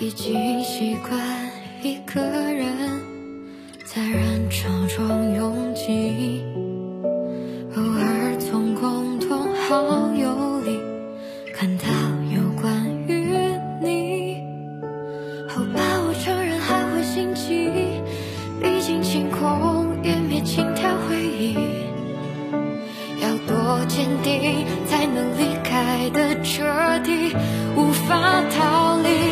已经习惯一个人在人潮中拥挤，偶尔从共同好友。荆棘，历经晴空，湮灭轻佻回忆。要多坚定，才能离开的彻底，无法逃离。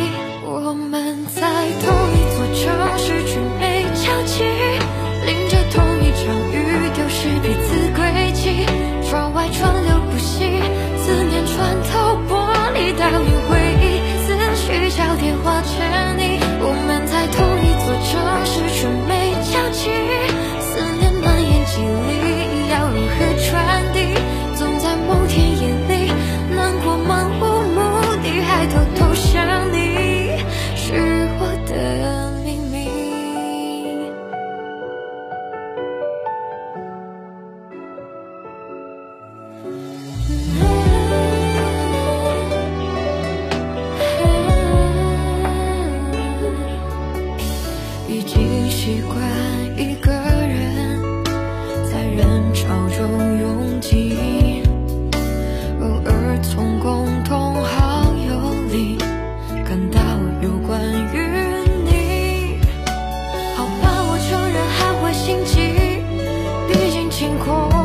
习惯一个人在人潮中拥挤，偶尔从共同好友里看到有关于你。好吧，我承认还会心急，毕竟经过。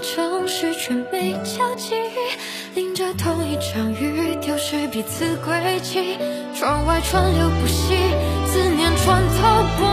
城市却没交集，淋着同一场雨，丢失彼此轨迹。窗外川流不息，思念穿透玻